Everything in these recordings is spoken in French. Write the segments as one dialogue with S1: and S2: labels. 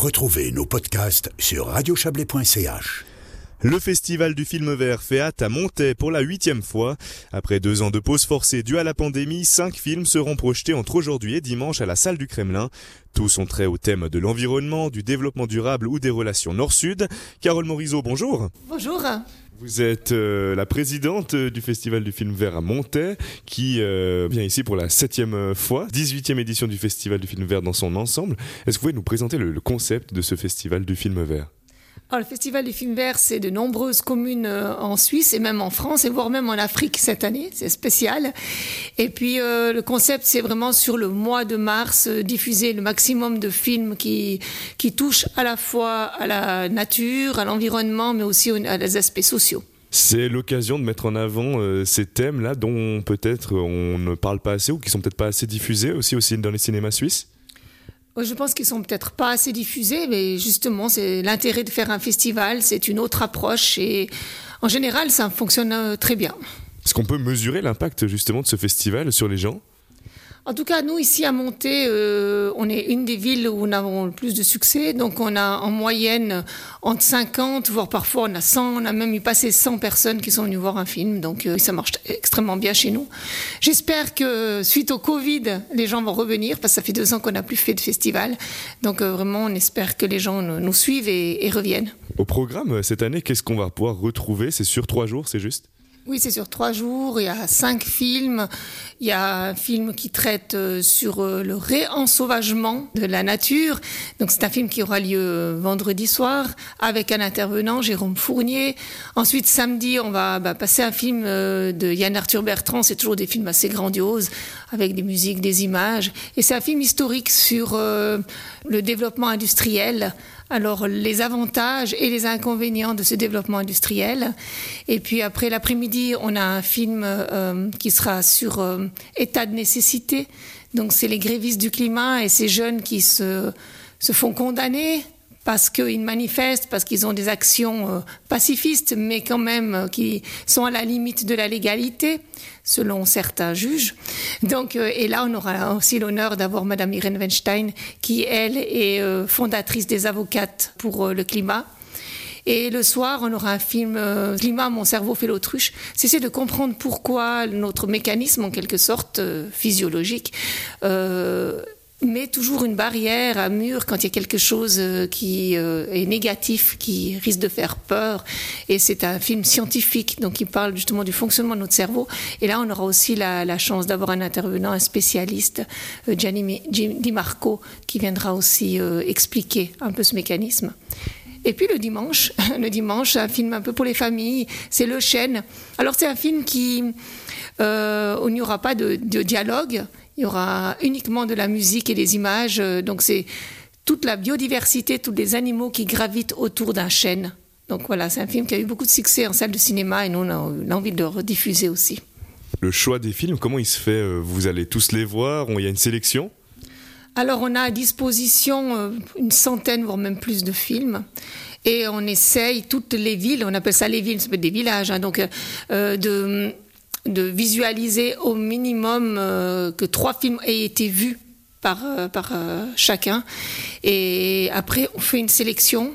S1: Retrouvez nos podcasts sur radiochablais.ch.
S2: Le festival du film vert fait hâte à Montaix pour la huitième fois. Après deux ans de pause forcée due à la pandémie, cinq films seront projetés entre aujourd'hui et dimanche à la salle du Kremlin. Tous ont trait au thème de l'environnement, du développement durable ou des relations nord-sud. Carole Morizot, bonjour.
S3: Bonjour.
S2: Vous êtes euh, la présidente du Festival du film vert à Montaix, qui euh, vient ici pour la septième fois, 18e édition du Festival du film vert dans son ensemble. Est-ce que vous pouvez nous présenter le concept de ce Festival du film vert?
S3: Alors, le Festival du film vert, c'est de nombreuses communes euh, en Suisse et même en France et voire même en Afrique cette année. C'est spécial. Et puis, euh, le concept, c'est vraiment sur le mois de mars, euh, diffuser le maximum de films qui, qui touchent à la fois à la nature, à l'environnement, mais aussi à les aspects sociaux.
S2: C'est l'occasion de mettre en avant ces thèmes-là dont peut-être on ne parle pas assez ou qui sont peut-être pas assez diffusés aussi, aussi dans les cinémas suisses?
S3: Je pense qu'ils sont peut-être pas assez diffusés, mais justement, c'est l'intérêt de faire un festival, c'est une autre approche et en général, ça fonctionne euh, très bien.
S2: Est-ce qu'on peut mesurer l'impact justement de ce festival sur les gens?
S3: En tout cas, nous, ici à Monté, euh, on est une des villes où on a le plus de succès. Donc, on a en moyenne entre 50, voire parfois on a 100, on a même eu passé 100 personnes qui sont venues voir un film. Donc, euh, ça marche extrêmement bien chez nous. J'espère que suite au Covid, les gens vont revenir parce que ça fait deux ans qu'on n'a plus fait de festival. Donc, euh, vraiment, on espère que les gens nous suivent et, et reviennent.
S2: Au programme, cette année, qu'est-ce qu'on va pouvoir retrouver? C'est sur trois jours, c'est juste?
S3: Oui, c'est sur trois jours. Il y a cinq films. Il y a un film qui traite euh, sur euh, le réensauvagement de la nature. Donc, c'est un film qui aura lieu euh, vendredi soir avec un intervenant, Jérôme Fournier. Ensuite, samedi, on va bah, passer un film de Yann Arthur Bertrand. C'est toujours des films assez grandioses avec des musiques, des images. Et c'est un film historique sur le développement industriel alors les avantages et les inconvénients de ce développement industriel. Et puis après l'après-midi, on a un film qui sera sur état de nécessité. Donc c'est les grévistes du climat et ces jeunes qui se, se font condamner parce qu'ils manifestent, parce qu'ils ont des actions euh, pacifistes, mais quand même euh, qui sont à la limite de la légalité, selon certains juges. Donc, euh, et là, on aura aussi l'honneur d'avoir Madame Irene Weinstein, qui, elle, est fondatrice des avocates pour le climat. Et le soir, on aura un film Climat, mon cerveau fait l'autruche. C'est de comprendre pourquoi notre mécanisme, en quelque sorte physiologique, mais toujours une barrière, un mur quand il y a quelque chose euh, qui euh, est négatif, qui risque de faire peur. Et c'est un film scientifique, donc il parle justement du fonctionnement de notre cerveau. Et là, on aura aussi la, chance d'avoir un intervenant, un spécialiste, euh, Gianni Di Marco, qui viendra aussi expliquer un peu ce mécanisme. Et puis le dimanche, le dimanche, un film un peu pour les familles, c'est Le Chêne. Alors c'est un film qui, où il n'y aura pas de, de dialogue, il y aura uniquement de la musique et des images. Euh, donc c'est toute la biodiversité, tous les animaux qui gravitent autour d'un chêne. Donc voilà, c'est un film qui a eu beaucoup de succès en salle de cinéma et nous, on a envie de le rediffuser aussi.
S2: Le choix des films, comment il se fait euh, Vous allez tous les voir Il y a une sélection?
S3: Alors on a à disposition euh, une centaine, voire même plus de films. Et on essaye toutes les villes, on appelle ça les villes, c'est des villages, hein, donc de de visualiser au minimum euh, que trois films aient été vus par, euh, euh, chacun. Et après, on fait une sélection.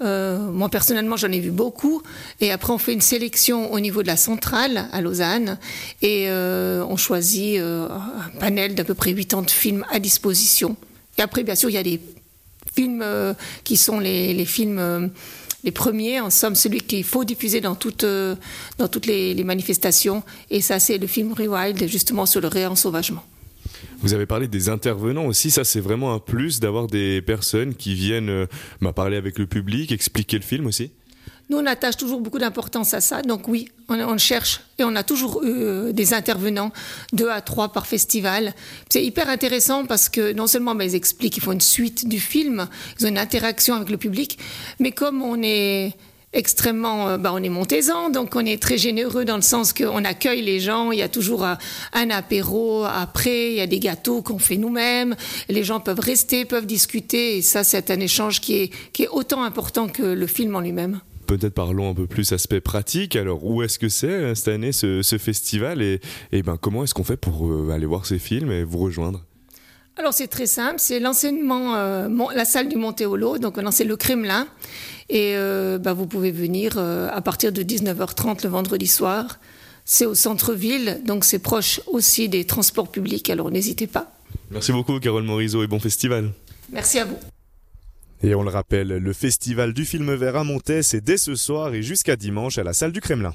S3: Moi, personnellement, j'en ai vu beaucoup. Et après, on fait une sélection au niveau de la centrale, à Lausanne. Et on choisit un panel d'à peu près 80 films à disposition. Et après, bien sûr, il y a des films qui sont les, les films les premiers, en somme, celui qu'il faut diffuser dans euh, dans toutes les, manifestations. Et ça, c'est le film Rewild, justement sur le réensauvagement.
S2: Vous avez parlé des intervenants aussi, ça c'est vraiment un plus d'avoir des personnes qui viennent euh, bah, parler avec le public, expliquer le film aussi
S3: nous, on attache toujours beaucoup d'importance à ça. Donc oui, on, cherche et on a toujours eu euh, des intervenants, deux à trois par festival. C'est hyper intéressant parce que non seulement ben, ils expliquent, ils font une suite du film, ils ont une interaction avec le public, mais comme on est extrêmement, euh, ben, on est montésant, donc on est très généreux dans le sens qu'on accueille les gens. Il y a toujours un, un apéro après, il y a des gâteaux qu'on fait nous-mêmes. Les gens peuvent rester, peuvent discuter, et ça, c'est un échange qui est, qui est autant important que le film en lui-même
S2: peut-être parlons un peu plus aspect pratique. Alors, où est-ce que c'est euh, cette année ce, festival et, ben, comment est-ce qu'on fait pour euh, aller voir ces films et vous rejoindre?
S3: Alors c'est très simple, c'est l'enseignement, euh, la salle du Montéolo, donc on c'est le Kremlin. Et euh, bah, vous pouvez venir euh, à partir de 19h30 le vendredi soir. C'est au centre-ville, donc c'est proche aussi des transports publics, alors n'hésitez pas.
S2: Merci beaucoup Carole Morizot et bon festival.
S3: Merci à vous.
S2: Et on le rappelle, le festival du film vert à Montet, c'est dès ce soir et jusqu'à dimanche à la salle du Kremlin.